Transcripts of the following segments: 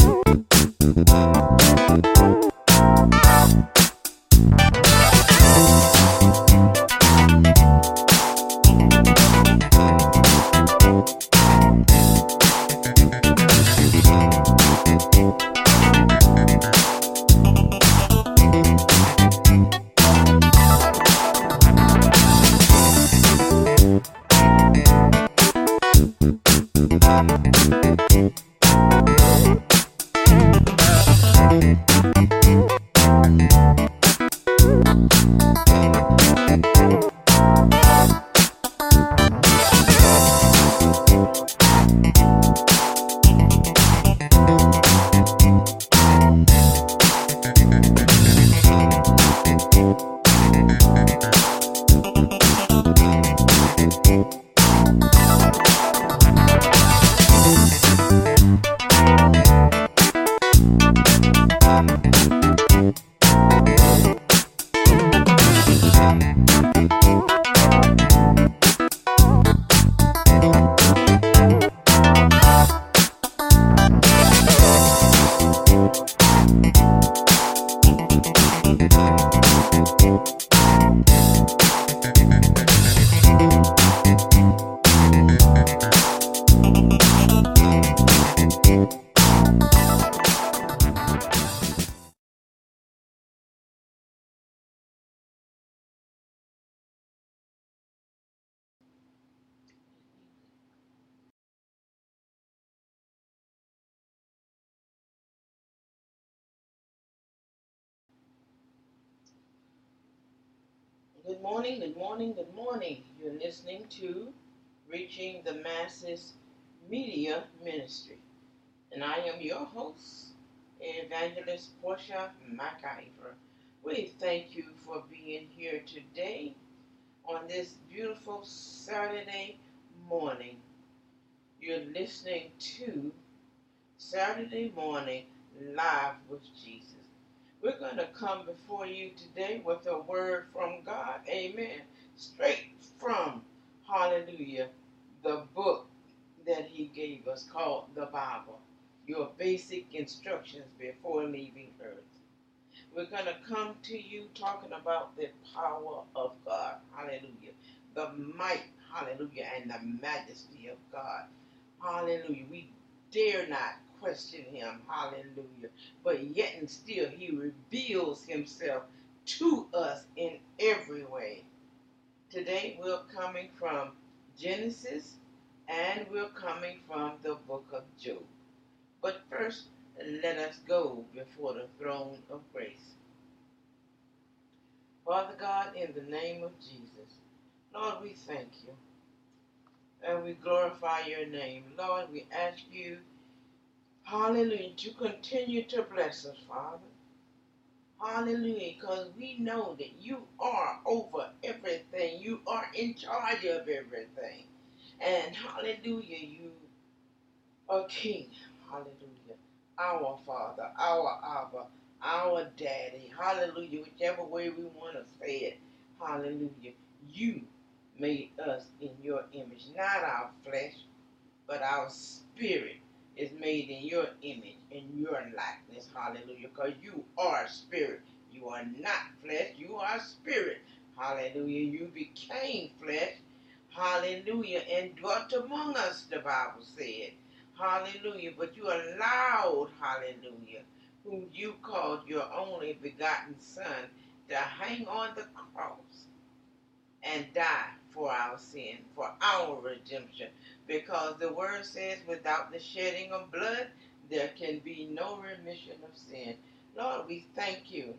Thank you. Good morning, good morning. You're listening to Reaching the Masses Media Ministry. And I am your host, Evangelist Portia MacIver. We thank you for being here today on this beautiful Saturday morning. You're listening to Saturday Morning Live with Jesus. We're going to come before you today with a word from God. Amen. Straight from, hallelujah, the book that He gave us called the Bible. Your basic instructions before leaving earth. We're going to come to you talking about the power of God. Hallelujah. The might, hallelujah, and the majesty of God. Hallelujah. We dare not question him. Hallelujah. But yet and still he reveals himself to us in every way. Today we're coming from Genesis and we're coming from the book of Job. But first, let us go before the throne of grace. Father God, in the name of Jesus, Lord, we thank you and we glorify your name. Lord, we ask you Hallelujah. To continue to bless us, Father. Hallelujah. Because we know that you are over everything. You are in charge of everything. And hallelujah, you are King. Hallelujah. Our Father, our Abba, our Daddy. Hallelujah. Whichever way we want to say it. Hallelujah. You made us in your image. Not our flesh, but our spirit is made in your image, in your likeness. Hallelujah. Because you are spirit. You are not flesh. You are spirit. Hallelujah. You became flesh. Hallelujah. And dwelt among us, the Bible said. Hallelujah. But you allowed, hallelujah, whom you called your only begotten Son to hang on the cross and die for our sin, for our redemption. Because the word says, without the shedding of blood, there can be no remission of sin. Lord, we thank you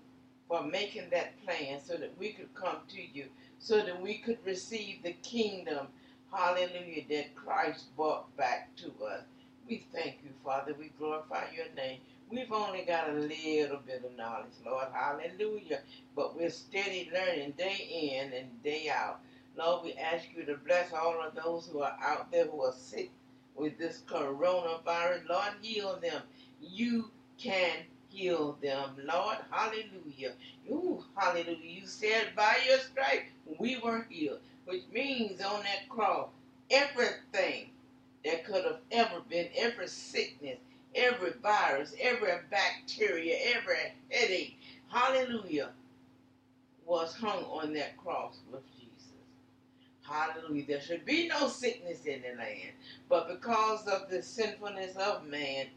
for making that plan so that we could come to you, so that we could receive the kingdom, hallelujah, that Christ brought back to us. We thank you, Father. We glorify your name. We've only got a little bit of knowledge, Lord. Hallelujah. But we're steady learning day in and day out. Lord, we ask you to bless all of those who are out there who are sick with this coronavirus. Lord, heal them. You can heal them, Lord. Hallelujah. Ooh, hallelujah. You said by your stripes we were healed, which means on that cross, everything that could have ever been, every sickness, every virus, every bacteria, every headache, hallelujah, was hung on that cross with. Hallelujah. There should be no sickness in the land. But because of the sinfulness of man,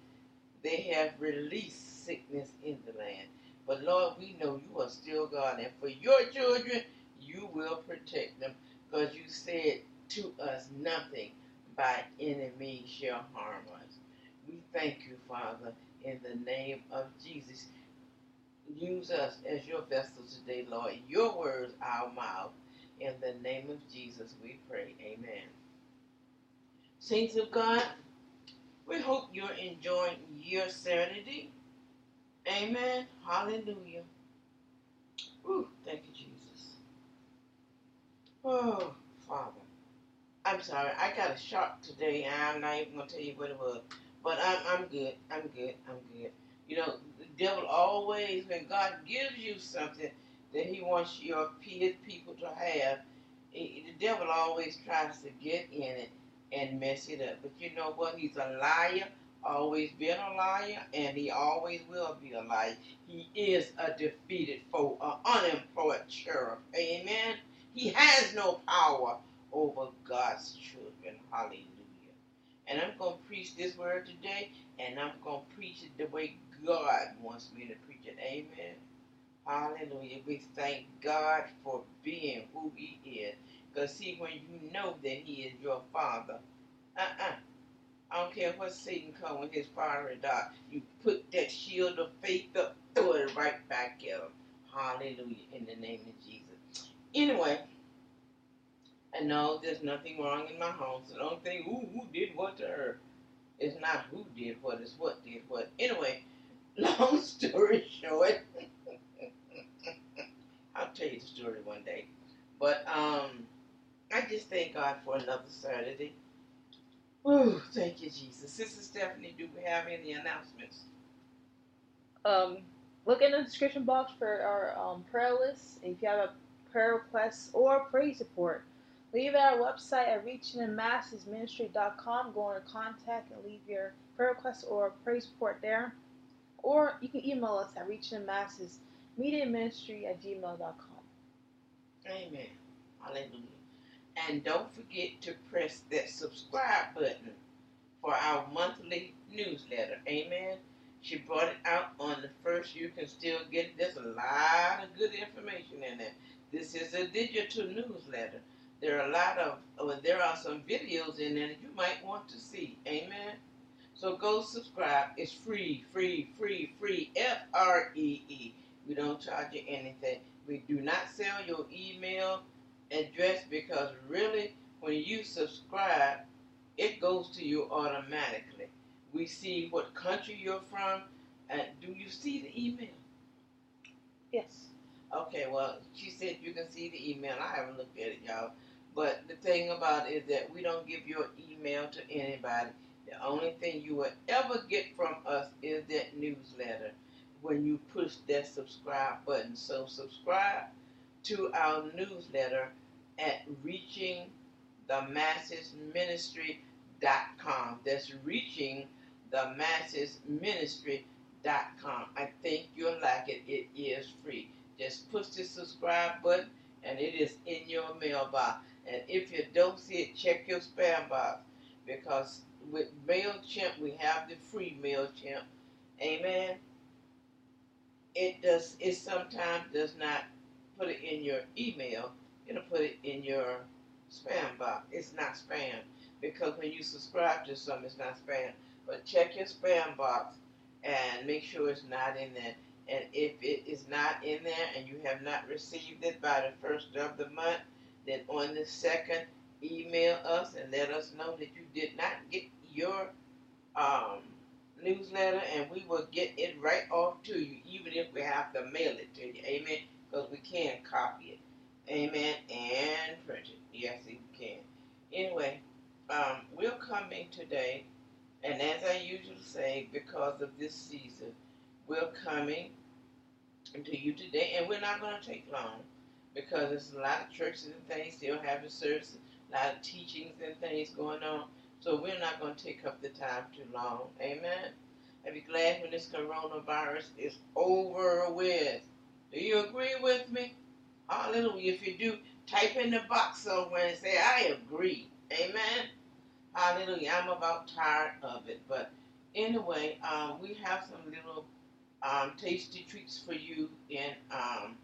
they have released sickness in the land. But Lord, we know you are still God. And for your children, you will protect them. Because you said to us, nothing by any means shall harm us. We thank you, Father, in the name of Jesus. Use us as your vessel today, Lord. Your words, our mouth. In the name of Jesus, we pray. Amen. Saints of God, we hope you're enjoying your Saturday. Amen. Hallelujah. Ooh, thank you, Jesus. Oh, Father. I'm sorry. I got a shock today. I'm not even going to tell you what it was. But I'm, I'm good. I'm good. I'm good. You know, the devil always, when God gives you something that he wants your his people to have, the devil always tries to get in it and mess it up. But you know what? He's a liar, always been a liar, and he always will be a liar. He is a defeated foe, an unemployed cherub. Amen. He has no power over God's children. Hallelujah. And I'm going to preach this word today, and I'm going to preach it the way God wants me to preach it. Amen. Hallelujah. We thank God for being who He is. Because, see, when you know that He is your Father, uh-uh. I don't care what Satan come with his fiery dart. You put that shield of faith up, throw it right back at him. Hallelujah. In the name of Jesus. Anyway, I know there's nothing wrong in my home, so don't think, ooh, who did what to her? It's not who did what, it's what did what. Anyway, long story short, I'll tell you the story one day. But um, I just thank God for another Saturday. Thank you, Jesus. Sister Stephenie, do we have any announcements? Um, look in the description box for our um, prayer list. If you have a prayer request or praise support, leave at our website at reachingthemassesministry.com. Go into contact and leave your prayer request or praise support there. Or you can email us at reachingthemassesmediaministry at gmail.com. Amen. Hallelujah. And don't forget to press that subscribe button for our monthly newsletter. Amen. She brought it out on the first. You can still get it. There's a lot of good information in there. This is a digital newsletter. There are a lot of, oh, well, there are some videos in there that you might want to see. Amen. So go subscribe. It's free, free, free, free. F R E E. We don't charge you anything. We do not sell your email address because really, when you subscribe, it goes to you automatically. We see what country you're from. And do you see the email? Yes. Okay, well, she said you can see the email. I haven't looked at it, y'all. But the thing about it is that we don't give your email to anybody. The only thing you will ever get from us is that newsletter when you push that subscribe button. So subscribe to our newsletter at reachingthemassesministry.com. That's reaching the masses ministry.com. I think you'll like it. It is free. Just push the subscribe button and it is in your mailbox. And if you don't see it, check your spam box because with MailChimp, we have the free MailChimp. Amen. It does, it sometimes does not put it in your email, it'll put it in your spam box. It's not spam because when you subscribe to something, it's not spam. But check your spam box and make sure it's not in there. And if it is not in there and you have not received it by the first of the month, then on the second, email us and let us know that you did not get your um, newsletter, and we will get it right off to you, even if we have to mail it to you. Amen. Because we can copy it. Amen. And print it. Yes, we can. Anyway, um, we're coming today, and as I usually say, because of this season, we're coming to you today, and we're not going to take long because there's a lot of churches and things still having services, a lot of teachings and things going on. So we're not going to take up the time too long. Amen. I'll be glad when this coronavirus is over with. Do you agree with me? Hallelujah. If you do, type in the box somewhere and say, I agree. Amen. Hallelujah. I'm about tired of it. But anyway, um, we have some little um, tasty treats for you in um,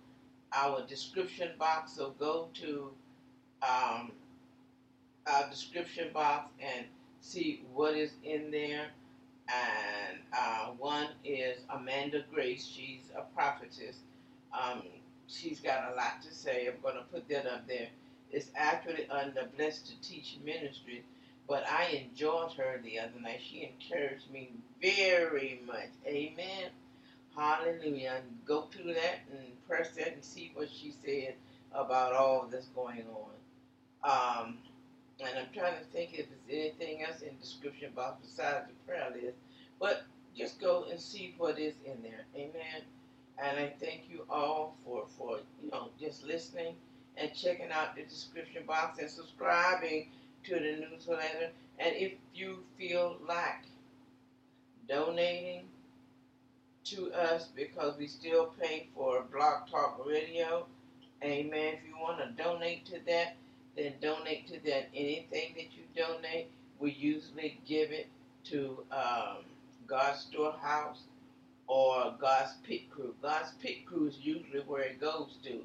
our description box. So go to um, our description box and see what is in there. And uh, one is Amanda Grace. She's a prophetess. Um, she's got a lot to say. I'm going to put that up there. It's actually under Blessed to Teach Ministry, but I enjoyed her the other night. She encouraged me very much. Amen. Hallelujah. Go through that and press that and see what she said about all that's going on. Um, and I'm trying to think if there's anything else in the description box besides the prayer list. But just go and see what is in there. Amen. And I thank you all for, for you know, just listening and checking out the description box and subscribing to the newsletter. And if you feel like donating to us because we still pay for Blog Talk Radio, amen. If you want to donate to that, then donate to that. Anything that you donate, we usually give it to um, God's Storehouse or God's Pit Crew. God's Pit Crew is usually where it goes to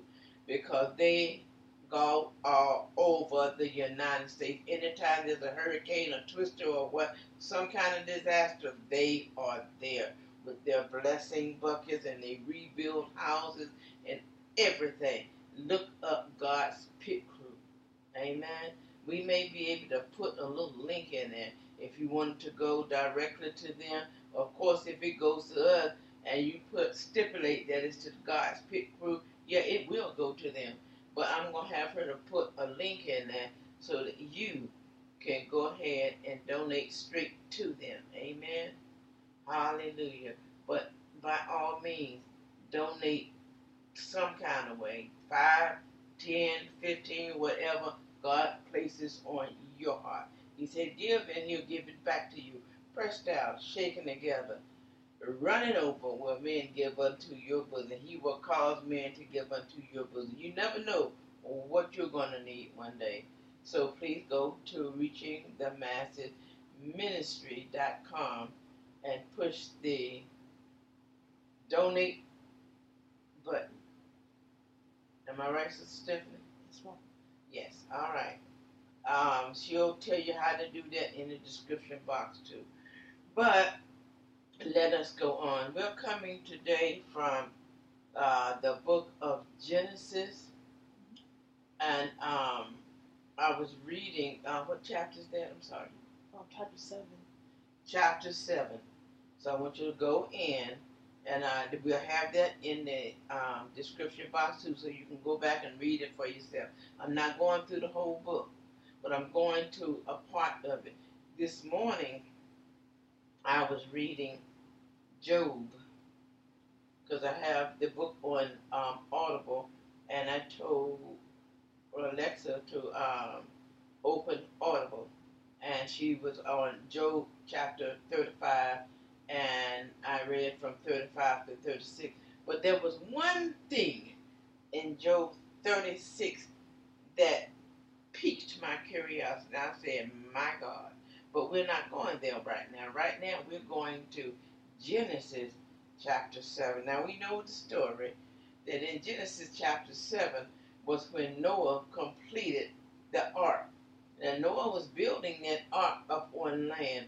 because they go all over the United States. Anytime there's a hurricane, a twister, or what, some kind of disaster, they are there with their blessing buckets and they rebuild houses and everything. Look up God's Pit Crew. Amen. We may be able to put a little link in there if you wanted to go directly to them. Of course, if it goes to us and you put stipulate that it's to God's Pit Crew, yeah, it will go to them. But I'm to have her to put a link in there so that you can go ahead and donate straight to them. Amen. Hallelujah. But by all means, donate some kind of way. Five, ten, fifteen, whatever God places on your heart. He said, give and he'll give it back to you. Pressed down, shaken together, running over will men give unto your bosom. He will cause men to give unto your bosom. You never know what you're going to need one day. So please go to reachingthemasses.ministry.com and push the donate button. Am I right, Sister Stephenie? That's right. Yes. All right. Um, she'll tell you how to do that in the description box too. But let us go on. We're coming today from uh, the book of Genesis, and um, I was reading. Uh, what chapter is that? I'm sorry. Um, chapter 7. Chapter seven. So I want you to go in, and uh, we'll have that in the um, description box too, so you can go back and read it for yourself. I'm not going through the whole book, but I'm going to a part of it. This morning, I was reading Job because I have the book on um, Audible, and I told Alexa to um, open Audible, and she was on Job chapter 35, and I read from 35 to 36. But there was one thing in Job 36 that piqued my curiosity. I said, My God. But we're not going there right now. Right now, we're going to Genesis chapter 7. Now, we know the story, that in Genesis chapter 7 was when Noah completed the ark. And Noah was building that ark up on land.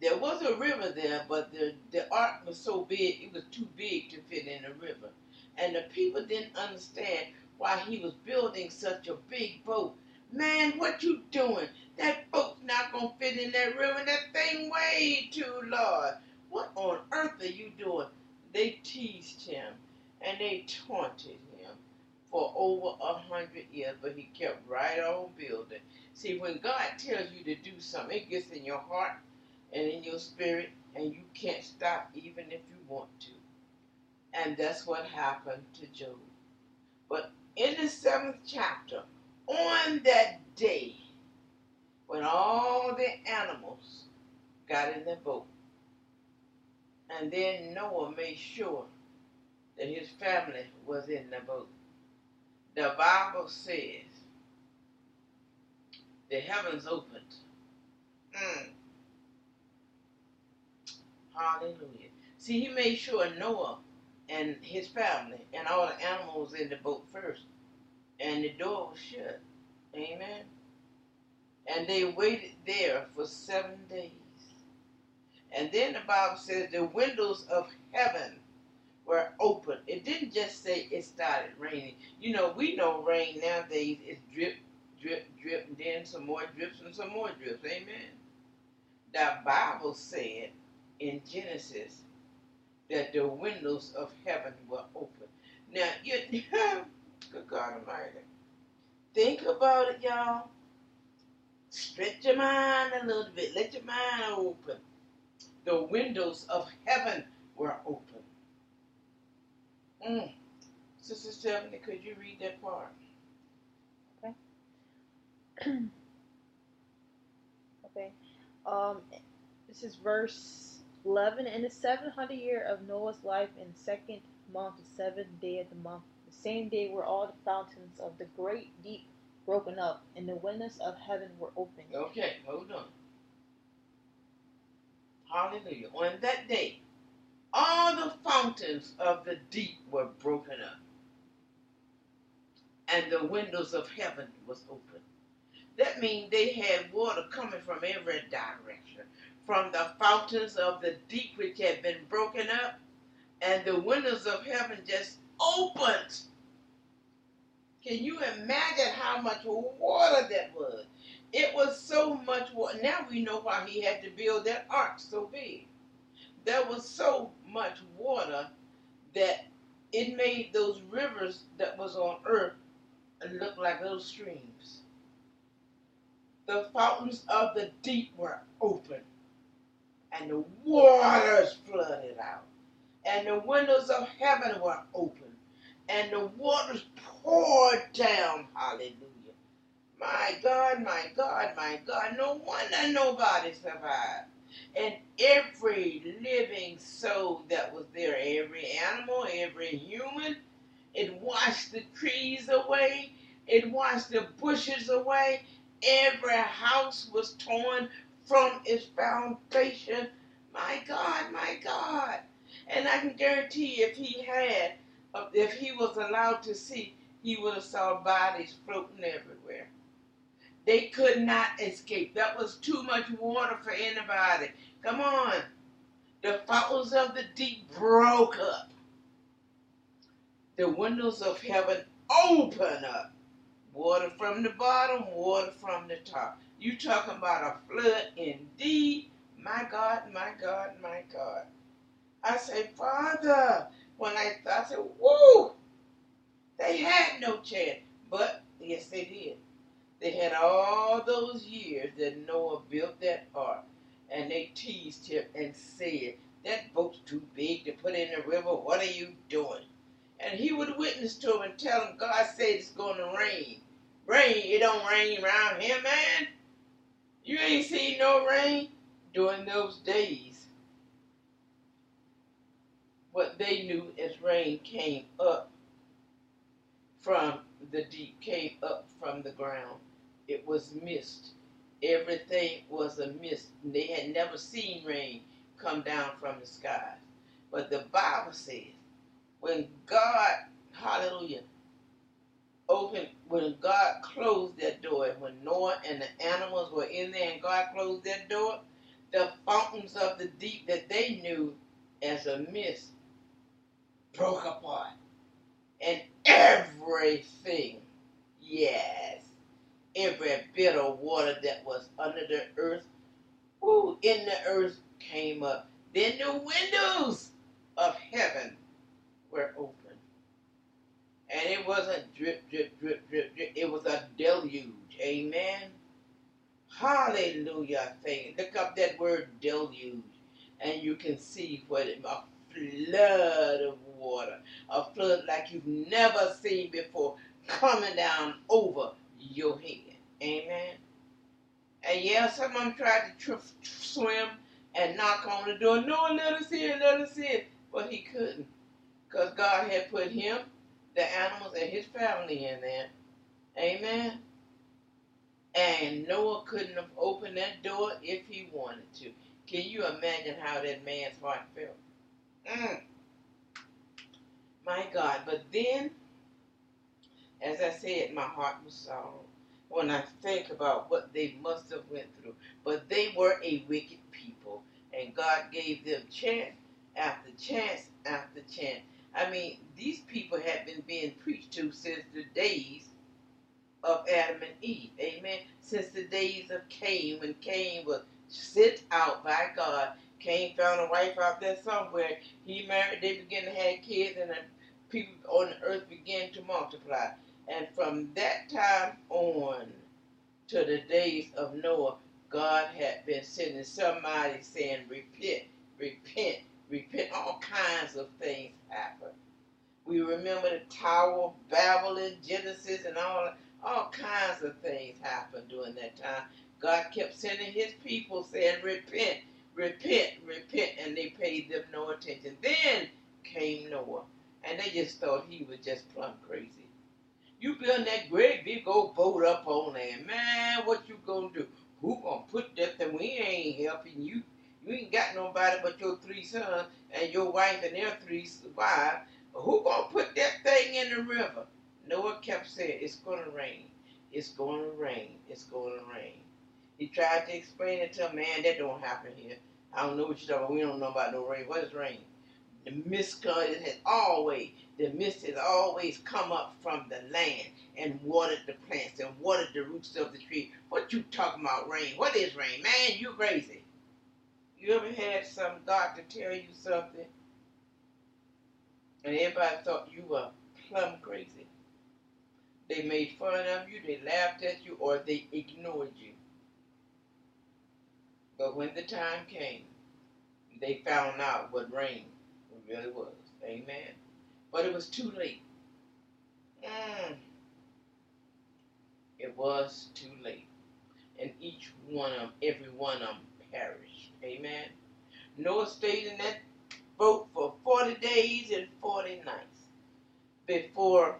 There was a river there, but the, the ark was so big, it was too big to fit in the river. And the people didn't understand why he was building such a big boat. Man, what you doing? That boat's not gonna fit in that river. That thing way too large. What on earth are you doing? They teased him and they taunted him for over a hundred years, but he kept right on building. See, when God tells you to do something, it gets in your heart and in your spirit, and you can't stop even if you want to. And that's what happened to Job. But in the seventh chapter, on that day, when all the animals got in the boat, and then Noah made sure that his family was in the boat. The Bible says the heavens opened. Mm. Hallelujah. See, he made sure Noah and his family and all the animals in the boat first. And the door was shut. Amen. And they waited there for seven days. And then the Bible says the windows of heaven were open. It didn't just say it started raining. You know, we know rain nowadays is drip, drip, drip, and then some more drips and some more drips. Amen. The Bible said in Genesis that the windows of heaven were open. Now, you, good God Almighty, think about it, y'all. Stretch your mind a little bit. Let your mind open. The windows of heaven were open. Mm. Sister Stephenie, could you read that part? Okay. Um, this is verse 11. In the 700 year of Noah's life, in the second month, the seventh day of the month, the same day were all the fountains of the great deep broken up, and the windows of heaven were opened. Okay, hold on. Hallelujah. On that day, all the fountains of the deep were broken up, and the windows of heaven was opened. That means they had water coming from every direction, from the fountains of the deep which had been broken up, and the windows of heaven just opened. Can you imagine how much water that was? It was so much water. Now we know why he had to build that ark so big. There was so much water that it made those rivers that was on earth look like little streams. The fountains of the deep were open, and the waters flooded out, and the windows of heaven were open, and the waters poured down. Hallelujah. My God, my God, my God. No wonder nobody survived. And every living soul that was there, every animal, every human, it washed the trees away, it washed the bushes away. Every house was torn from its foundation. My God, my God. And I can guarantee if he had, if he was allowed to see, he would have saw bodies floating everywhere. They could not escape. That was too much water for anybody. Come on. The fountains of the deep broke up. The windows of heaven open up. Water from the bottom, water from the top. You talking about a flood indeed. My God, my God, my God. I say, Father, when I, I said, whoa, they had no chance. But, yes, they did. They had all those years that Noah built that ark, and they teased him and said, That boat's too big to put in the river. What are you doing? And he would witness to him and tell him, God said it's going to rain. Rain, it don't rain around here, man. You ain't seen no rain during those days. What they knew as rain came up from the deep, came up from the ground. It was mist. Everything was a mist. They had never seen rain come down from the sky. But the Bible says, when God, hallelujah, opened, when God closed that door, and when Noah and the animals were in there and God closed that door, the fountains of the deep that they knew as a mist broke apart. And everything, yes, every bit of water that was under the earth, woo, in the earth came up. Then the windows of heaven were open. And it wasn't drip, drip, drip, drip, drip. It was a deluge. Amen. Hallelujah. Thing. Look up that word deluge. And you can see what it, a flood of water. A flood like you've never seen before coming down over your head. Amen. And yeah, some of them tried to tr- swim and knock on the door. No, let us in, let us in. But he couldn't. Because God had put him the animals and his family in there. Amen. And Noah couldn't have opened that door if he wanted to. Can you imagine how that man's heart felt? Mm. My God. But then, as I said, my heart was sorrow when I think about what they must have went through. But they were a wicked people, and God gave them chance after chance after chance. I mean, these people have been being preached to since the days of Adam and Eve. Amen. Since the days of Cain, when Cain was sent out by God. Cain found a wife out there somewhere. He married, they began to have kids, and the people on the earth began to multiply. And from that time on to the days of Noah, God had been sending somebody saying, repent, repent, repent. All kinds of things happen. We remember the Tower of Babel in Genesis and all all kinds of things happened during that time. God kept sending his people saying, repent, repent, repent, and they paid them no attention. Then came Noah, and they just thought he was just plumb crazy. You build that great big old boat up on there, man, what you gonna do? Who gonna put that thing? We ain't helping you. You ain't got nobody but your three sons and your wife and their three wives. Who gonna put that thing in the river? Noah kept saying, It's gonna rain. It's gonna rain. It's gonna rain. He tried to explain it to him, man, that don't happen here. I don't know what you're talking about. We don't know about no rain. What is rain? The mist has always, the mist has always come up from the land and watered the plants and watered the roots of the tree. What you talking about rain? What is rain? Man, you crazy. You ever had some God to tell you something and everybody thought you were plumb crazy? They made fun of you, they laughed at you, or they ignored you. But when the time came, they found out what rain really was. Amen. But it was too late. Mm. It was too late. And each one of them, every one of them perished. Amen. Noah stayed in that boat for 40 days and 40 nights before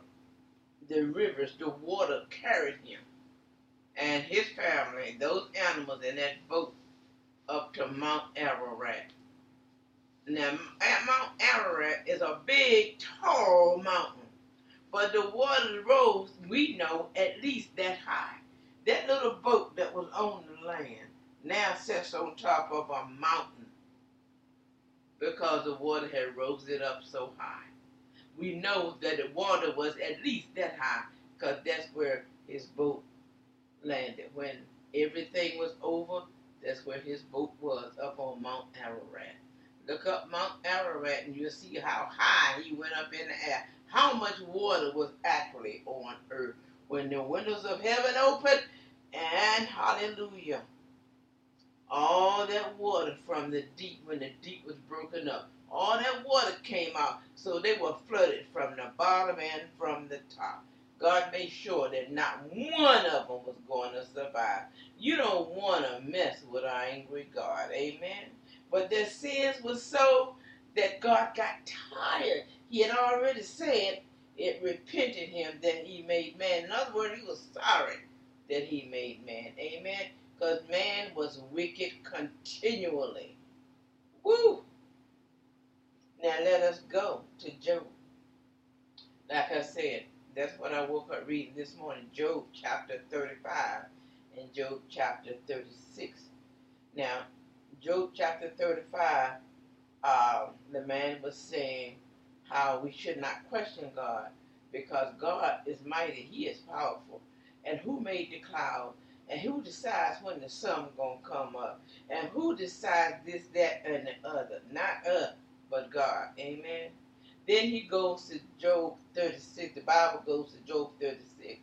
the rivers, the water carried him and his family, those animals in that boat up to Mount Ararat. Now, Mount Ararat is a big, tall mountain, but the water rose, we know, at least that high. That little boat that was on the land now sits on top of a mountain because the water had rose it up so high. We know that the water was at least that high because that's where his boat landed. When everything was over, that's where his boat was, up on Mount Ararat. Look up Mount Ararat and you'll see how high he went up in the air. How much water was actually on earth when the windows of heaven opened and hallelujah. All that water from the deep, when the deep was broken up, all that water came out. So they were flooded from the bottom and from the top. God made sure that not one of them was going to survive. You don't want to mess with our angry God. Amen. But their sins were so that God got tired. He had already said it repented him that he made man. In other words, he was sorry that he made man. Amen. Because man was wicked continually. Woo! Now let us go to Job. Like I said, that's what I woke up reading this morning. Job chapter 35 and Job chapter 36. Now, Job chapter 35, uh, the man was saying how we should not question God because God is mighty. He is powerful. And who made the cloud? And who decides when the sun gonna come up? And who decides this, that, and the other? Not us, but God. Amen. Then he goes to Job 36. The Bible goes to Job 36.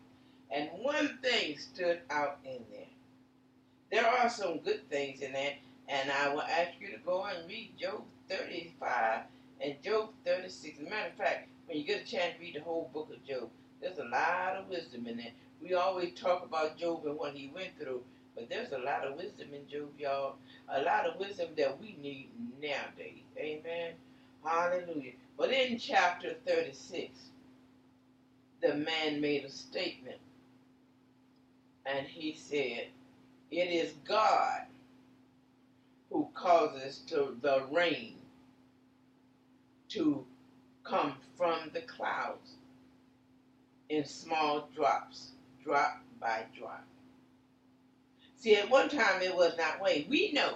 And one thing stood out in there. There are some good things in there. And I will ask you to go and read Job 35 and Job 36. As a matter of fact, when you get a chance to read the whole book of Job, there's a lot of wisdom in there. We always talk about Job and what he went through, but there's a lot of wisdom in Job, y'all. A lot of wisdom that we need nowadays. Amen. Hallelujah. But in chapter 36, the man made a statement. And he said, It is God who causes to the rain to come from the clouds in small drops drop by drop. See, at one time it was not way. We know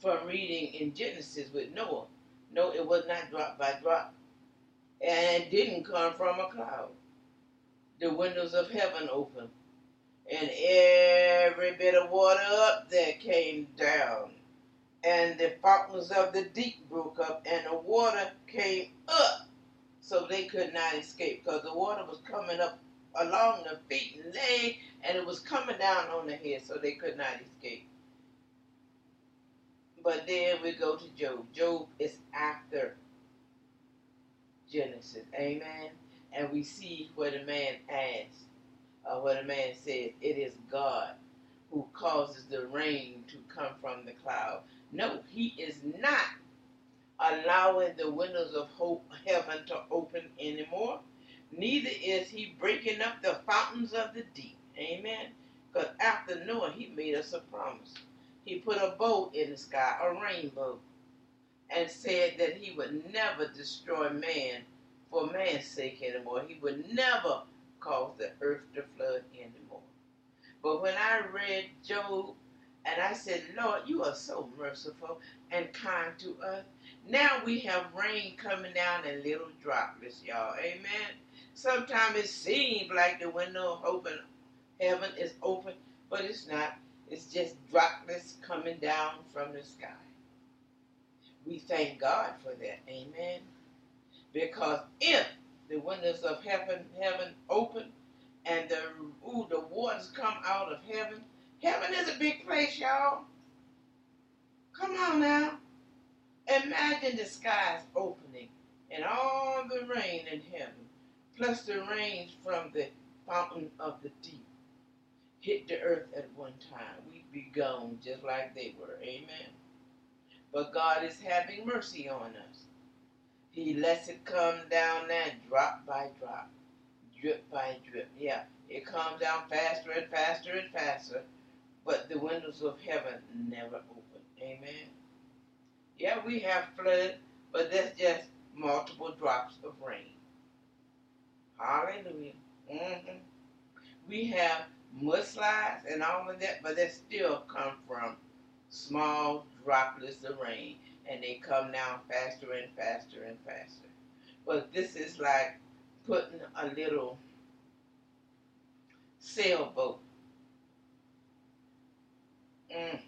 from reading in Genesis with Noah, no, it was not drop by drop. And it didn't come from a cloud. The windows of heaven opened, and every bit of water up there came down. And the fountains of the deep broke up, and the water came up so they could not escape because the water was coming up along the feet and leg, and it was coming down on the head, so they could not escape. But then we go to Job. Job is after Genesis. Amen. And we see where the man asks, or where the man says, it is God who causes the rain to come from the cloud. No, he is not allowing the windows of hope, heaven to open anymore neither is he breaking up the fountains of the deep. Amen. Because after Noah, he made us a promise. He put a boat in the sky, a rainbow, and said that he would never destroy man for man's sake anymore. He would never cause the earth to flood anymore. But when I read Job, and I said, Lord, you are so merciful and kind to us. Now we have rain coming down in little droplets, y'all. Amen. Sometimes it seems like the window open, heaven is open, but it's not. It's just droplets coming down from the sky. We thank God for that. Amen. Because if the windows of heaven, heaven open, and the ooh, the waters come out of heaven. Heaven is a big place, y'all. Come on now. Imagine the skies opening and all the rain in heaven plus the rains from the fountain of the deep hit the earth at one time, we'd be gone just like they were. Amen. But God is having mercy on us. He lets it come down there drop by drop, drip by drip. Yeah, it comes down faster and faster and faster, but the windows of heaven never open. Amen. Yeah, we have flood, but that's just multiple drops of rain. Hallelujah. Mm-hmm. We have mudslides and all of that, but they still come from small droplets of rain, and they come down faster and faster and faster. But this is like putting a little sailboat mm,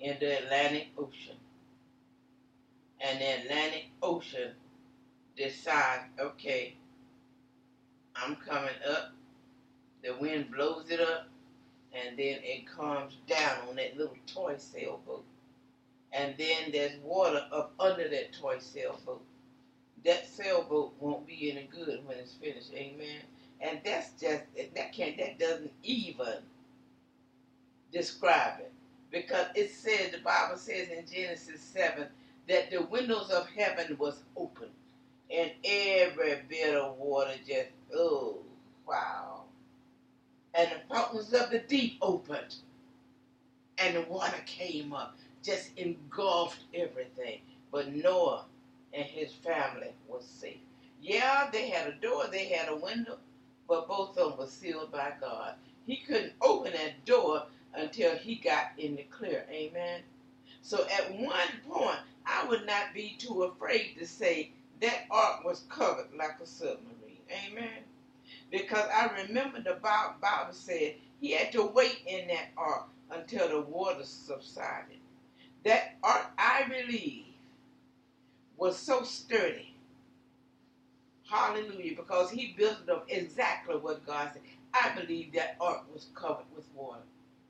in the Atlantic Ocean. And the Atlantic Ocean decides, okay, I'm coming up. The wind blows it up, and then it comes down on that little toy sailboat. And then there's water up under that toy sailboat. That sailboat won't be any good when it's finished. Amen. And that's just that can't that doesn't even describe it. Because it says the Bible says in Genesis seven that the windows of heaven was open and every bit of water just, oh, wow. And the fountains of the deep opened, and the water came up, just engulfed everything. But Noah and his family was safe. Yeah, they had a door, they had a window, but both of them were sealed by God. He couldn't open that door until he got in the clear. Amen. So at one point, I would not be too afraid to say that ark was covered like a submarine. Amen. Because I remember the Bible said he had to wait in that ark until the water subsided. That ark, I believe, was so sturdy. Hallelujah. Because he built it up exactly what God said. I believe that ark was covered with water.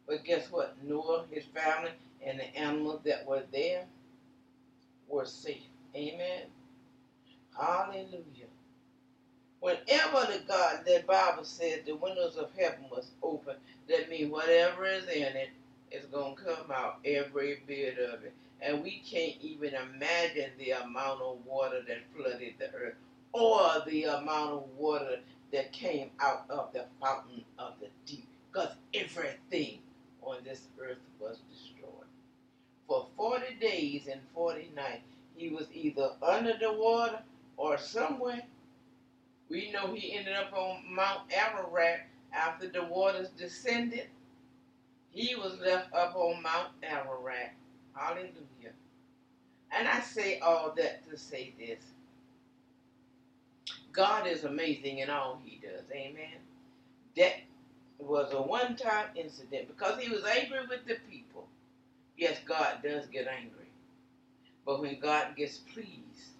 But guess what? Noah, his family, and the animals that were there were safe. Amen. Hallelujah. Whenever the God, the Bible says the windows of heaven was open, that means whatever is in it is going to come out, every bit of it. And we can't even imagine the amount of water that flooded the earth or the amount of water that came out of the fountain of the deep. Because everything on this earth was destroyed. For 40 days and 40 nights, he was either under the water or somewhere. We know he ended up on Mount Ararat after the waters descended. He was left up on Mount Ararat. Hallelujah. And I say all that to say this. God is amazing in all he does. Amen. That was a one time incident because he was angry with the people. Yes, God does get angry. But when God gets pleased,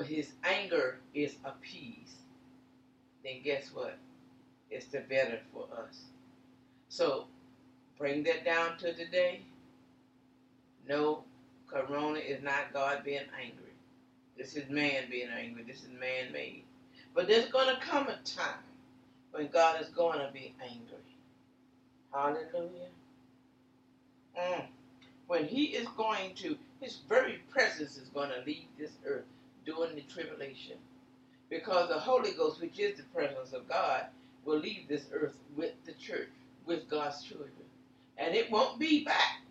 when his anger is appeased, then guess what? It's the better for us. So bring that down to today. No, Corona is not God being angry. This is man being angry. This is man made. But there's going to come a time when God is going to be angry. Hallelujah. Mm. When he is going to, his very presence is going to leave this earth during the tribulation. Because the Holy Ghost, which is the presence of God, will leave this earth with the church, with God's children. And it won't be back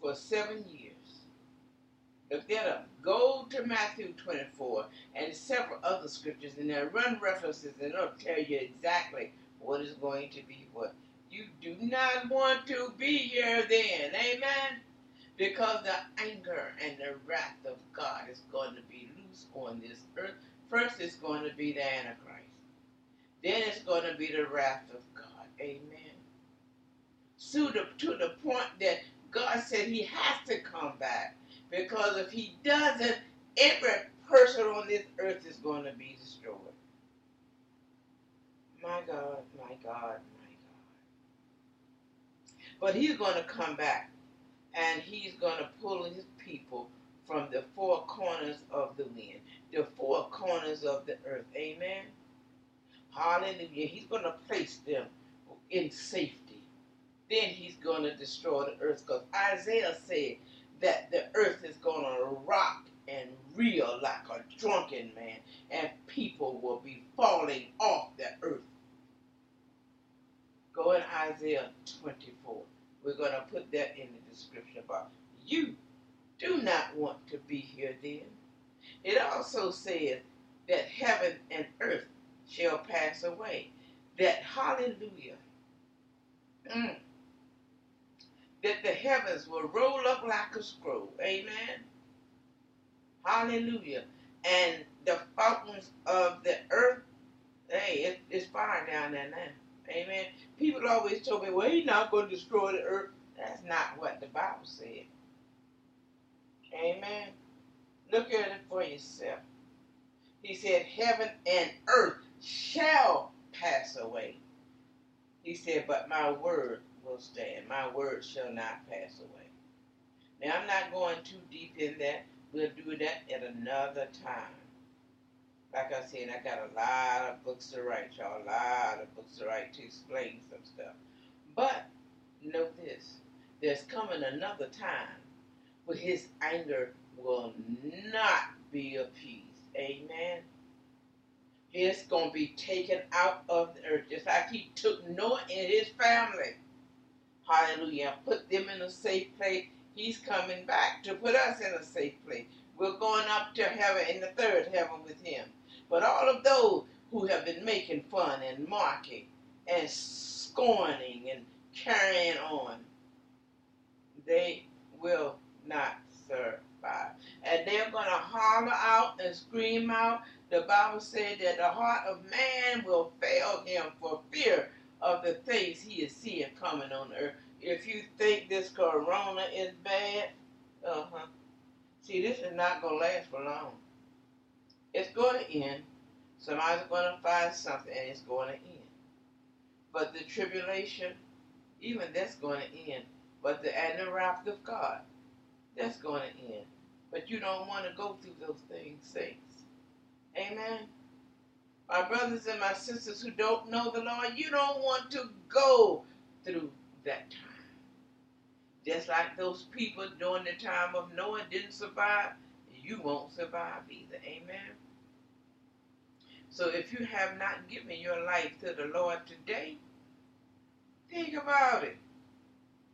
for seven years. Look that up. Go to Matthew 24 and several other scriptures in there. Run references and it'll tell you exactly what is going to be what. You do not want to be here then. Amen. Because the anger and the wrath of God is going to be loose on this earth. First, it's going to be the Antichrist. Then it's going to be the wrath of God. Amen. So to, to the point that God said he has to come back because if he doesn't, every person on this earth is going to be destroyed. My God, my God, my God. But he's going to come back and he's going to pull his people from the four corners of the wind, the four corners of the earth. Amen. Hallelujah. He's going to place them in safety. Then he's going to destroy the earth because Isaiah said that the earth is going to rock and reel like a drunken man, and people will be falling off the earth. Go in Isaiah 24. We're going to put that in the description box. You do not want to be here then. It also says that heaven and earth shall pass away. That, hallelujah, mm, that the heavens will roll up like a scroll. Amen. Hallelujah. And the fountains of the earth, hey, it, it's fire down there now. Amen. People always told me, well, he's not going to destroy the earth. That's not what the Bible said. Amen. Look at it for yourself. He said, heaven and earth shall pass away. He said, but my word will stand. My word shall not pass away. Now, I'm not going too deep in that. We'll do that at another time. Like I said, I got a lot of books to write, y'all. A lot of books to write to explain some stuff. But know this there's coming another time where his anger will not be appeased. Amen. It's going to be taken out of the earth, just like he took Noah and his family. Hallelujah. Put them in a safe place. He's coming back to put us in a safe place. We're going up to heaven in the third heaven with him. But all of those who have been making fun and mocking and scorning and carrying on, they will not survive. And they're going to holler out and scream out. The Bible said that the heart of man will fail him for fear of the things he is seeing coming on earth. If you think this corona is bad, uh huh. See, this is not going to last for long. It's going to end. Somebody's going to find something and it's going to end. But the tribulation, even that's going to end. But the and the wrath of God, that's going to end. But you don't want to go through those things, saints. Amen. My brothers and my sisters who don't know the Lord, you don't want to go through that time. Just like those people during the time of Noah didn't survive, you won't survive either. Amen. So if you have not given your life to the Lord today, think about it.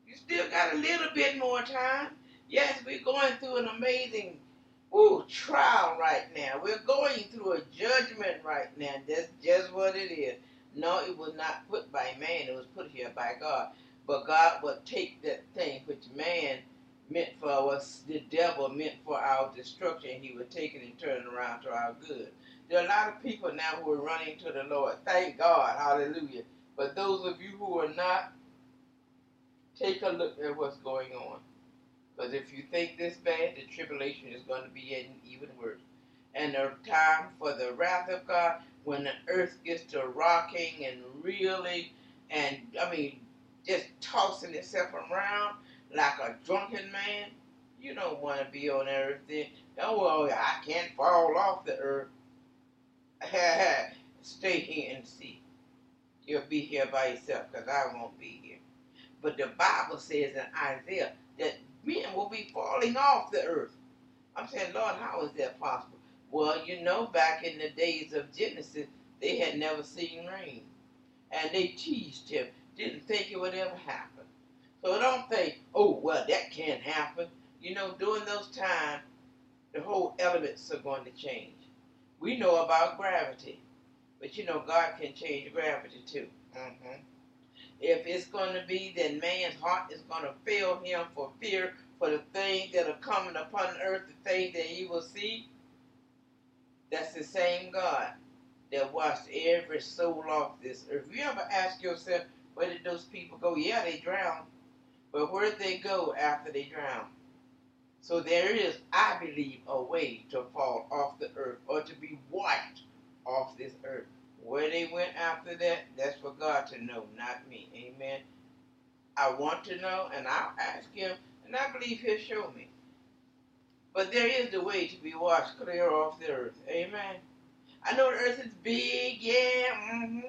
You still got a little bit more time. Yes, we're going through an amazing ooh, trial right now. We're going through a judgment right now. That's just what it is. No, it was not put by man. It was put here by God. But God will take that thing which man meant for us, the devil meant for our destruction, he would take it and turn it around to our good. There are a lot of people now who are running to the Lord. Thank God. Hallelujah. But those of you who are not, take a look at what's going on. Because if you think this bad, the tribulation is going to be even worse. And the time for the wrath of God, when the earth gets to rocking and reeling, and I mean, just tossing itself around like a drunken man, you don't want to be on then. Oh, well, I can't fall off the earth. Stay here and see. You'll be here by yourself because I won't be here. But the Bible says in Isaiah that men will be falling off the earth. I'm saying, Lord, how is that possible? Well, you know, back in the days of Genesis, they had never seen rain. And they teased him, didn't think it would ever happen. So don't think, oh, well, that can't happen. You know, during those times, the whole elements are going to change. We know about gravity, but you know, God can change gravity too. Mm-hmm. If it's going to be that man's heart is going to fail him for fear for the things that are coming upon earth, the things that he will see, that's the same God that washed every soul off this earth. You ever ask yourself, where did those people go? Yeah, they drowned. But where did they go after they drowned? So there is, I believe, a way to fall off the earth or to be wiped off this earth. Where they went after that, that's for God to know, not me. Amen. I want to know, and I'll ask Him, and I believe He'll show me. But there is the way to be washed clear off the earth. Amen. I know the earth is big, yeah. Mm-hmm.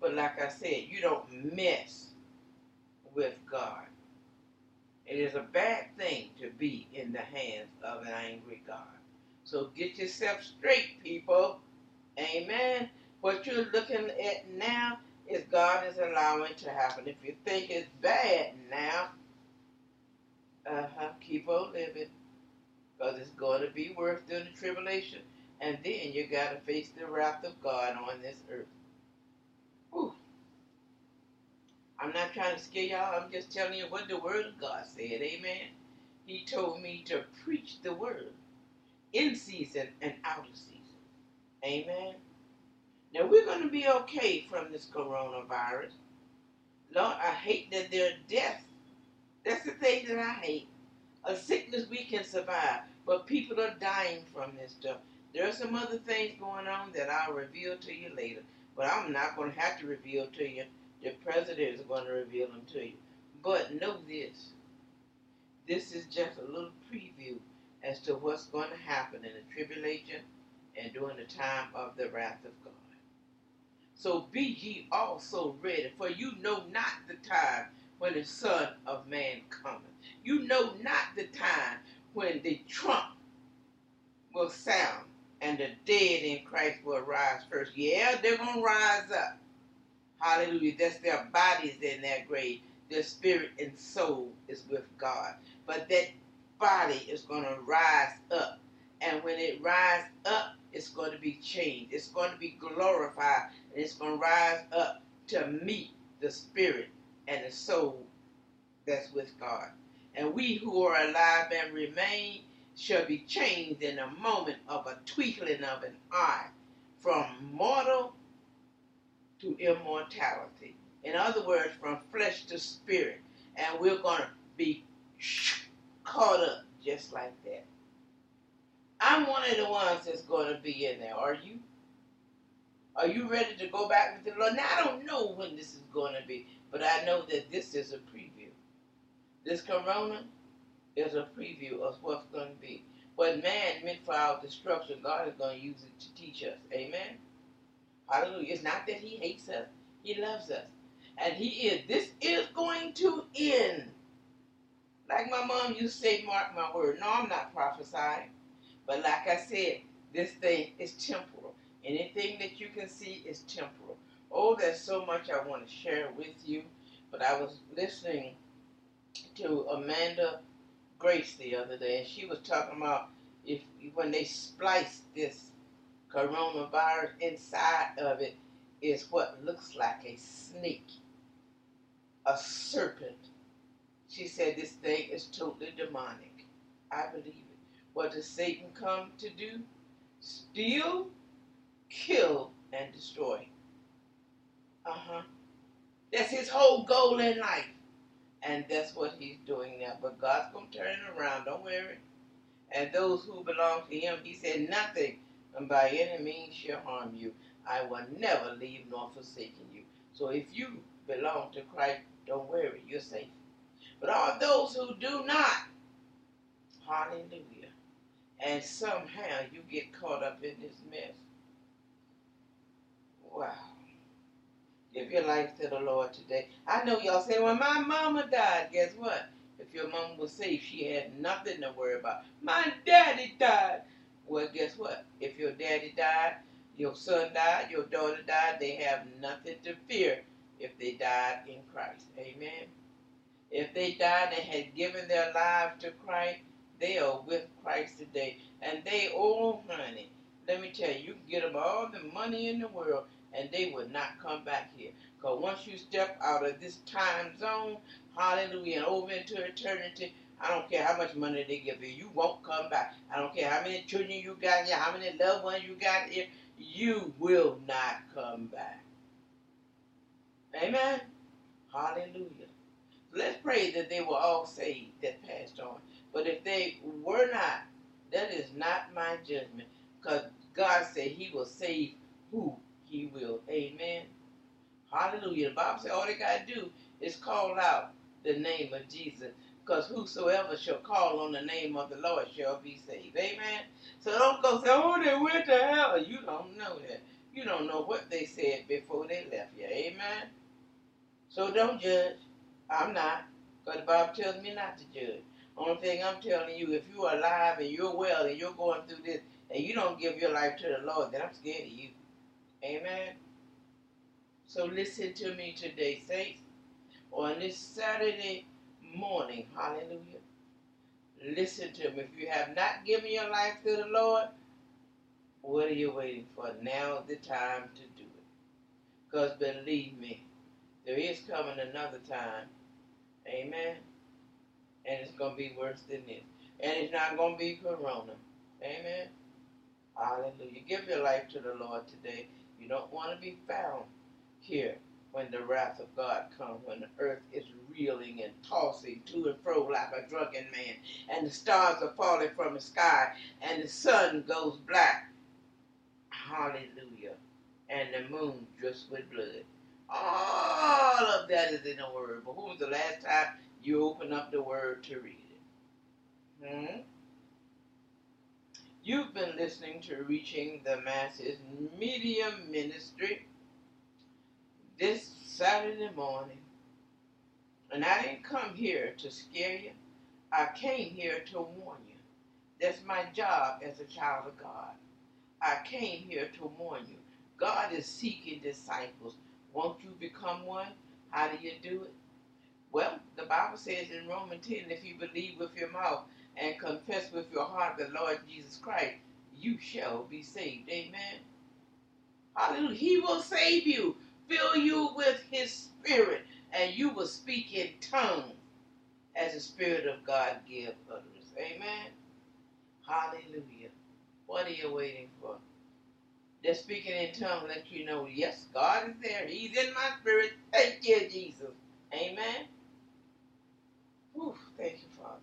But like I said, you don't mess with God. It is a bad thing to be in the hands of an angry God. So get yourself straight, people. Amen. What you're looking at now is God is allowing to happen. If you think it's bad now, uh-huh, keep on living. Because it's going to be worse than the tribulation. And then you got to face the wrath of God on this earth. Whew. I'm not trying to scare y'all. I'm just telling you what the Word of God said. Amen. He told me to preach the Word in season and out of season. Amen. Now we're going to be okay from this coronavirus. Lord, I hate that there are deaths. That's the thing that I hate. A sickness we can survive, but people are dying from this stuff. There are some other things going on that I'll reveal to you later, but I'm not going to have to reveal to you the president is going to reveal them to you. But know this. This is just a little preview as to what's going to happen in the tribulation and during the time of the wrath of God. So be ye also ready, for you know not the time when the Son of Man cometh. You know not the time when the trump will sound and the dead in Christ will rise first. Yeah, they're going to rise up. Hallelujah. That's their bodies in that grave. Their spirit and soul is with God. But that body is going to rise up. And when it rises up, it's going to be changed. It's going to be glorified. And it's going to rise up to meet the spirit and the soul that's with God. And we who are alive and remain shall be changed in a moment of a twinkling of an eye from mortal to immortality. In other words, from flesh to spirit. And we're going to be caught up just like that. I'm one of the ones that's going to be in there. Are you? Are you ready to go back with the Lord? Now, I don't know when this is going to be, but I know that this is a preview. This corona is a preview of what's going to be. What man meant for our destruction, God is going to use it to teach us. Amen? Hallelujah. It's not that he hates us. He loves us. And he is. This is going to end. Like my mom used to say, mark my word. No, I'm not prophesying. But like I said, this thing is temporal. Anything that you can see is temporal. Oh, there's so much I want to share with you. But I was listening to Amanda Grace the other day, and she was talking about if when they spliced this coronavirus inside of it is what looks like a snake, a serpent. She said this thing is totally demonic. I believe it. What does Satan come to do? Steal, kill, and destroy. Uh huh. That's his whole goal in life. And that's what he's doing now. But God's going to turn it around. Don't worry. And those who belong to him, he said, nothing and by any means shall harm you. I will never leave nor forsake you. So if you belong to Christ, don't worry, you're safe. But all those who do not, hallelujah, and somehow you get caught up in this mess. Wow. Give your life to the Lord today. I know y'all say, well, my mama died. Guess what? If your mom was safe, she had nothing to worry about. My daddy died. Well, guess what? If your daddy died, your son died, your daughter died, they have nothing to fear if they died in Christ. Amen. If they died and had given their lives to Christ, they are with Christ today. And they, oh honey, let me tell you, you can get them all the money in the world and they will not come back here. Because once you step out of this time zone, hallelujah, and over into eternity, I don't care how much money they give you, you won't come back. I don't care how many children you got here, how many loved ones you got here, you will not come back. Amen. Hallelujah. Let's pray that they were all saved that passed on. But if they were not, that is not my judgment. Because God said he will save who he will. Amen. Hallelujah. The Bible said all they got to do is call out the name of Jesus. Because whosoever shall call on the name of the Lord shall be saved. Amen. So don't go say, oh, they went to hell. You don't know that. You don't know what they said before they left you. Amen. So don't judge. I'm not. Because the Bible tells me not to judge. Only thing I'm telling you, if you're alive and you're well and you're going through this and you don't give your life to the Lord, then I'm scared of you. Amen. So listen to me today, saints. On this Saturday morning, hallelujah. Listen to me. If you have not given your life to the Lord, what are you waiting for? Now is the time to do it. Because believe me, there is coming another time. Amen. And it's going to be worse than this. And it's not going to be Corona. Amen. Hallelujah. Give your life to the Lord today. You don't want to be found here when the wrath of God comes, when the earth is reeling and tossing to and fro like a drunken man, and the stars are falling from the sky, and the sun goes black. Hallelujah. And the moon drips with blood. All of that is in the Word. But who was the last time you opened up the Word to read it? Hmm? You've been listening to Reaching the Masses Media Ministry this Saturday morning. And I didn't come here to scare you. I came here to warn you. That's my job as a child of God. I came here to warn you. God is seeking disciples. Won't you become one? How do you do it? Well, the Bible says in Romans 10 if you believe with your mouth and confess with your heart the Lord Jesus Christ, you shall be saved. Amen. Hallelujah. He will save you, fill you with his spirit, and you will speak in tongues as the Spirit of God give utterance. Amen. Hallelujah. What are you waiting for? Just speaking in tongues let you know, yes, God is there. He's in my spirit. Thank you, Jesus. Amen. Whew, thank you, Father.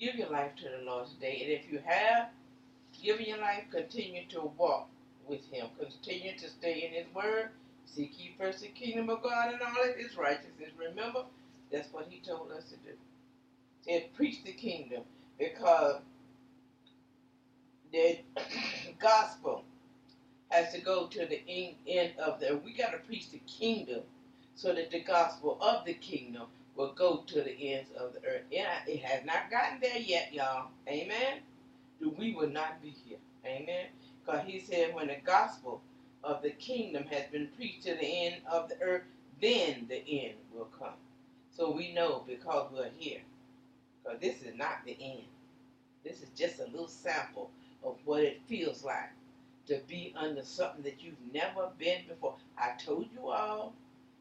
Give your life to the Lord today. And if you have given your life, continue to walk with Him. Continue to stay in His Word. Seek ye first the kingdom of God and all of His righteousness. Remember, that's what He told us to do. Said, preach the kingdom because the gospel has to go to the end of the. We got to preach the kingdom so that the gospel of the kingdom will go to the ends of the earth. And it has not gotten there yet, y'all. Amen. We will not be here. Amen. Because he said, when the gospel of the kingdom has been preached to the end of the earth, then the end will come. So we know because we're here. Because this is not the end. This is just a little sample of what it feels like to be under something that you've never been before. I told you all,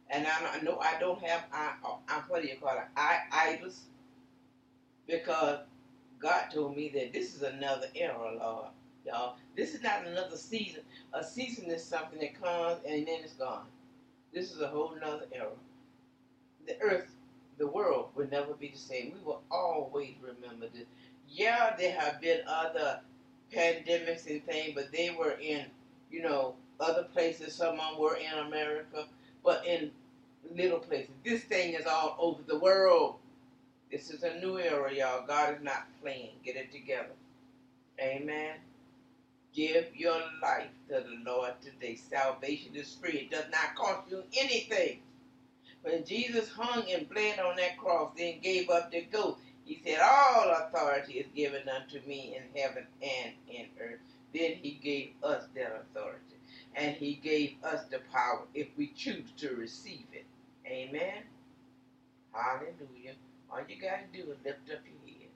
and I know I don't have I, I what do you call it? I idols, because God told me that this is another era, Lord, y'all. This is not another season. A season is something that comes and then it's gone. This is a whole nother era. The earth, the world will never be the same. We will always remember this. Yeah, there have been other pandemics and things, but they were in, you know, other places. Some of them were in America, but in little places. This thing is all over the world. This is a new era, y'all. God is not playing. Get it together. Amen. Give your life to the Lord today. Salvation is free. It does not cost you anything. When Jesus hung and bled on that cross, then gave up the ghost, he said, All authority is given unto me in heaven and in earth. Then he gave us that authority. And he gave us the power if we choose to receive it. Amen. Hallelujah. All you got to do is lift up your head.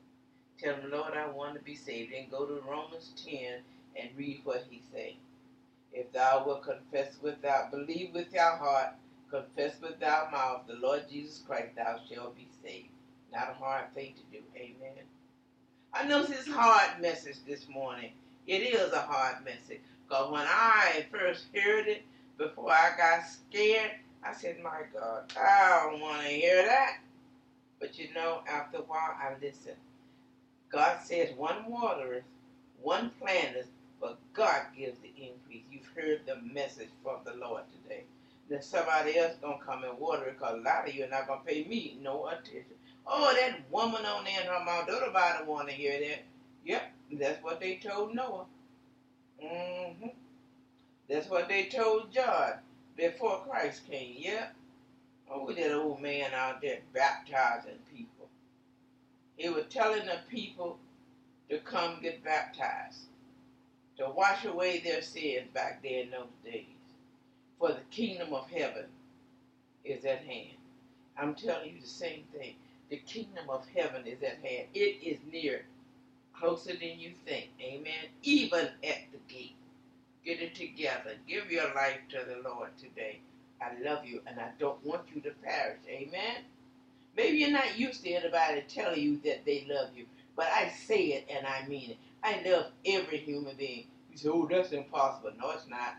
Tell him, Lord, I want to be saved. And go to Romans 10 and read what he said. If thou wilt confess with thy, believe with thy heart, confess with thy mouth the Lord Jesus Christ, thou shalt be saved. Not a hard thing to do. Amen. I know this hard message this morning. It is a hard message. Because when I first heard it, before I got scared, I said, my God, I don't want to hear that. But you know, after a while, I listened. God says, one watereth, one planteth, but God gives the increase. You've heard the message from the Lord today. Then somebody else to come and water it because a lot of you are not to pay me no attention. Oh, that woman on there in her mouth, nobody want to hear that. Yep, that's what they told Noah. Mm-hmm. That's what they told John before Christ came. Yep. Oh, that old man out there baptizing people. He was telling the people to come get baptized, to wash away their sins back there in those days. For the kingdom of heaven is at hand. I'm telling you the same thing. The kingdom of heaven is at hand. It is near, closer than you think. Amen. Even at the gate. Get it together. Give your life to the Lord today. I love you and I don't want you to perish. Amen. Maybe you're not used to anybody telling you that they love you, but I say it and I mean it. I love every human being. You say, oh, that's impossible. No, it's not.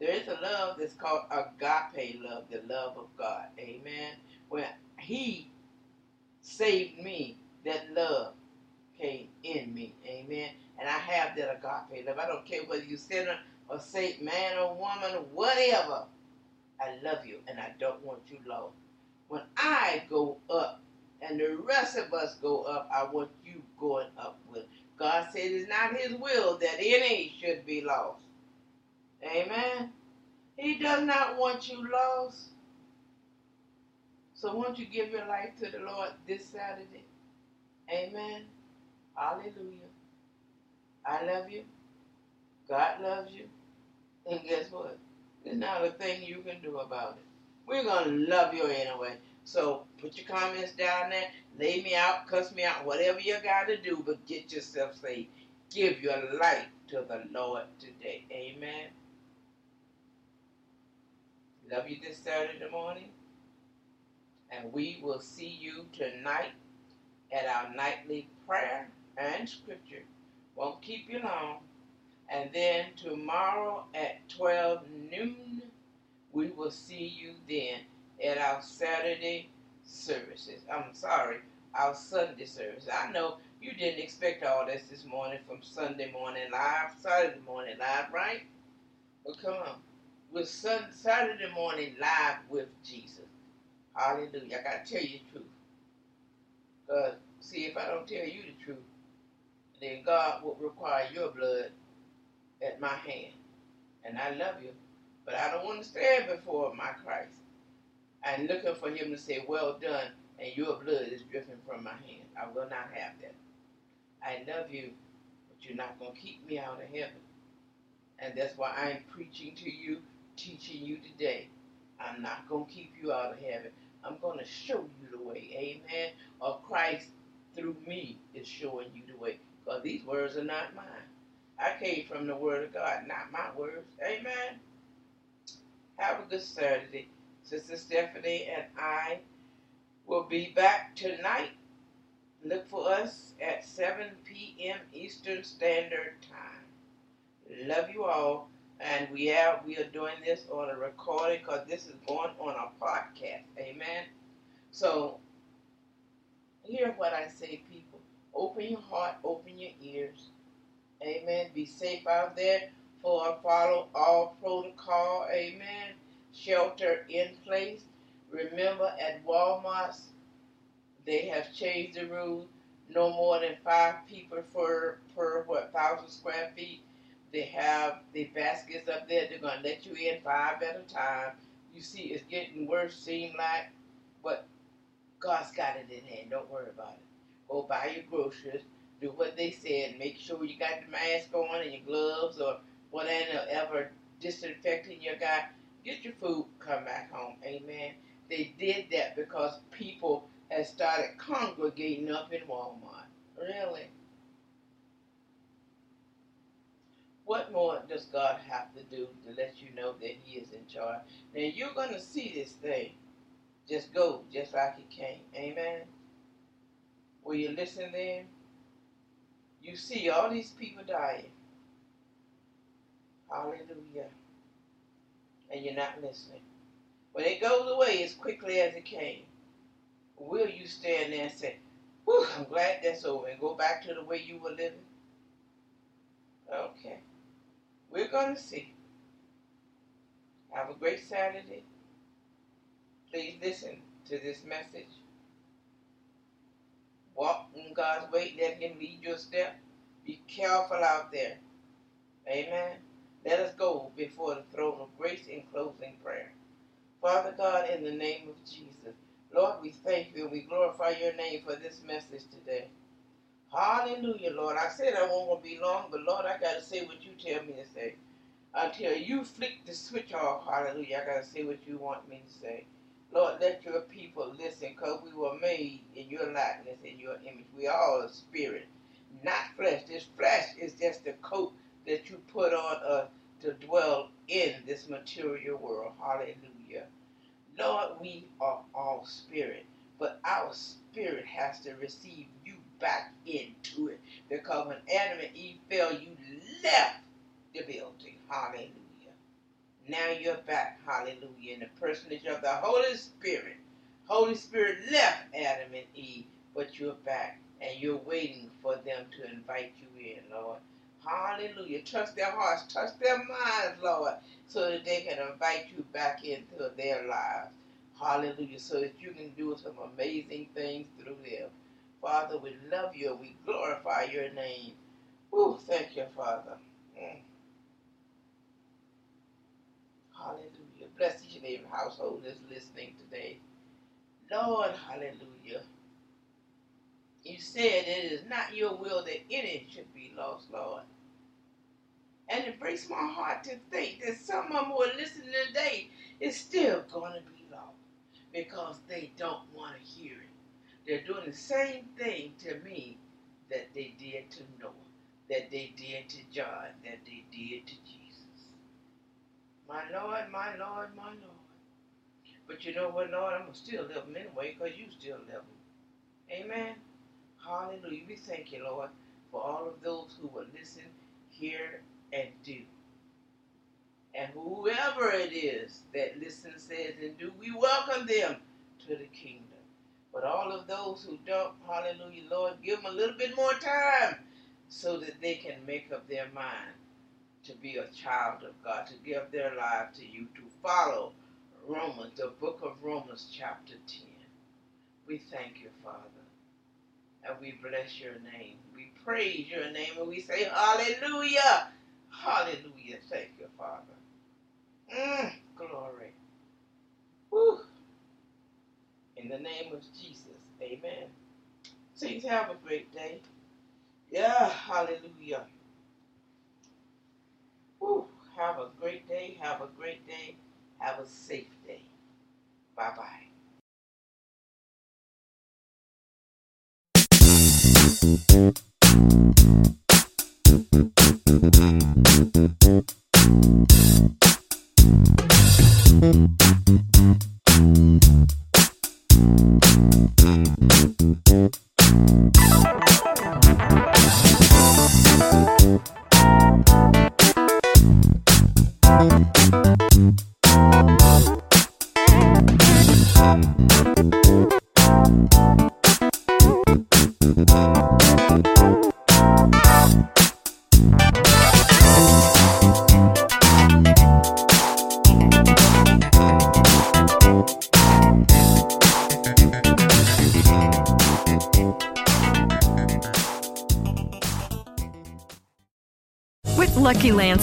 There is a love that's called agape love, the love of God. Amen. When He saved me, that love came in me. Amen. And I have that agape love. I don't care whether you sinner or saint, man or woman, whatever. I love you and I don't want you low. When I go up and the rest of us go up, I want you going up with. God said it's not his will that any should be lost. Amen. He does not want you lost. So won't you give your life to the Lord this Saturday? Amen. Hallelujah. I love you. God loves you. And guess what? There's not a thing you can do about it. We're going to love you anyway. So put your comments down there. Lay me out, cuss me out, whatever you got to do, but get yourself saved. give your life to the Lord today. Amen. Love you this Saturday morning. And we will see you tonight at our nightly prayer and scripture. Won't keep you long. And then tomorrow at 12 noon, we will see you then at our Saturday services. I'm sorry, our Sunday service. I know you didn't expect all this this morning from Sunday morning live, Saturday morning live, right? Well, come on. With sun, Saturday morning live with Jesus. Hallelujah. I got to tell you the truth. Because, see, if I don't tell you the truth, then God will require your blood at my hand. And I love you. But I don't want to stand before my Christ and looking for him to say, well done, and your blood is dripping from my hand. I will not have that. I love you, but you're not going to keep me out of heaven. And that's why I'm preaching to you, teaching you today. I'm not going to keep you out of heaven. I'm going to show you the way. Amen. Or Christ through me is showing you the way. Because these words are not mine. I came from the Word of God, not my words. Amen. Have a good Saturday. Sister Stephenie and I will be back tonight. Look for us at 7 p.m. Eastern Standard Time. Love you all. And we are we are doing this on a recording because this is going on a podcast. Amen. So hear what I say, people. Open your heart, open your ears. Amen. Be safe out there. For follow all protocol. Amen. Shelter in place. Remember at Walmart's, they have changed the rules. No more than five people per per what thousand square feet. They have the baskets up there. They're gonna let you in five at a time. You see, it's getting worse. Seem like, but God's got it in hand. Don't worry about it. Go buy your groceries. Do what they said. Make sure you got the mask on and your gloves or whatever disinfecting you got. Get your food. Come back home. Amen. They did that because people had started congregating up in Walmart. Really? What more does God have to do to let you know that He is in charge? Now you're going to see this thing just go just like it came. Amen. Will you listen then? You see all these people dying. Hallelujah. And you're not listening. When it goes away as quickly as it came, will you stand there and say, Whew, I'm glad that's over and go back to the way you were living? Okay. We're going to see. Have a great Saturday. Please listen to this message. Walk in God's way. Let Him lead your step. Be careful out there. Amen. Let us go before the throne of grace in closing prayer. Father God, in the name of Jesus, Lord, we thank you and we glorify your name for this message today. Hallelujah, Lord. I said I won't be long, but Lord, I got to say what you tell me to say. Until you flick the switch off, hallelujah, I got to say what you want me to say. Lord, let your people listen because we were made in your likeness, in your image. We are all a spirit, not flesh. This flesh is just a coat that you put on us to dwell in this material world. Hallelujah. Lord, we are all spirit, but our spirit has to receive you back into it because when Adam and Eve fell, you left the building. Hallelujah. Now you're back, hallelujah, in the personage of the Holy Spirit. Holy Spirit left Adam and Eve, but you're back and you're waiting for them to invite you in, Lord. Hallelujah. Touch their hearts, touch their minds, Lord, so that they can invite you back into their lives. Hallelujah. So that you can do some amazing things through them. Father, we love you and we glorify your name. Woo, thank you, Father. Mm. Hallelujah. Bless each and every household that's listening today. Lord, hallelujah. You said it is not your will that any should be lost, Lord. And it breaks my heart to think that some of them who are listening today is still going to be lost because they don't want to hear it. They're doing the same thing to me that they did to Noah. that they did to John, that they did to Jesus. My Lord, my Lord, my Lord. But you know what, Lord? I'm going to still love them anyway because you still love them. Amen. Hallelujah. We thank you, Lord, for all of those who will listen, hear, and do. And whoever it is that listens, says, and do, we welcome them to the kingdom. But all of those who don't, hallelujah, Lord, give them a little bit more time so that they can make up their mind to be a child of God, to give their life to you, to follow Romans, the book of Romans, chapter 10. We thank you, Father, and we bless your name. We praise your name, and we say, Hallelujah! Hallelujah. Thank you, Father. Mm, glory. Woo. In the name of Jesus, amen. Saints, have a great day. Yeah, hallelujah. Woo. Have a great day. Have a great day. Have a safe day. Bye bye. With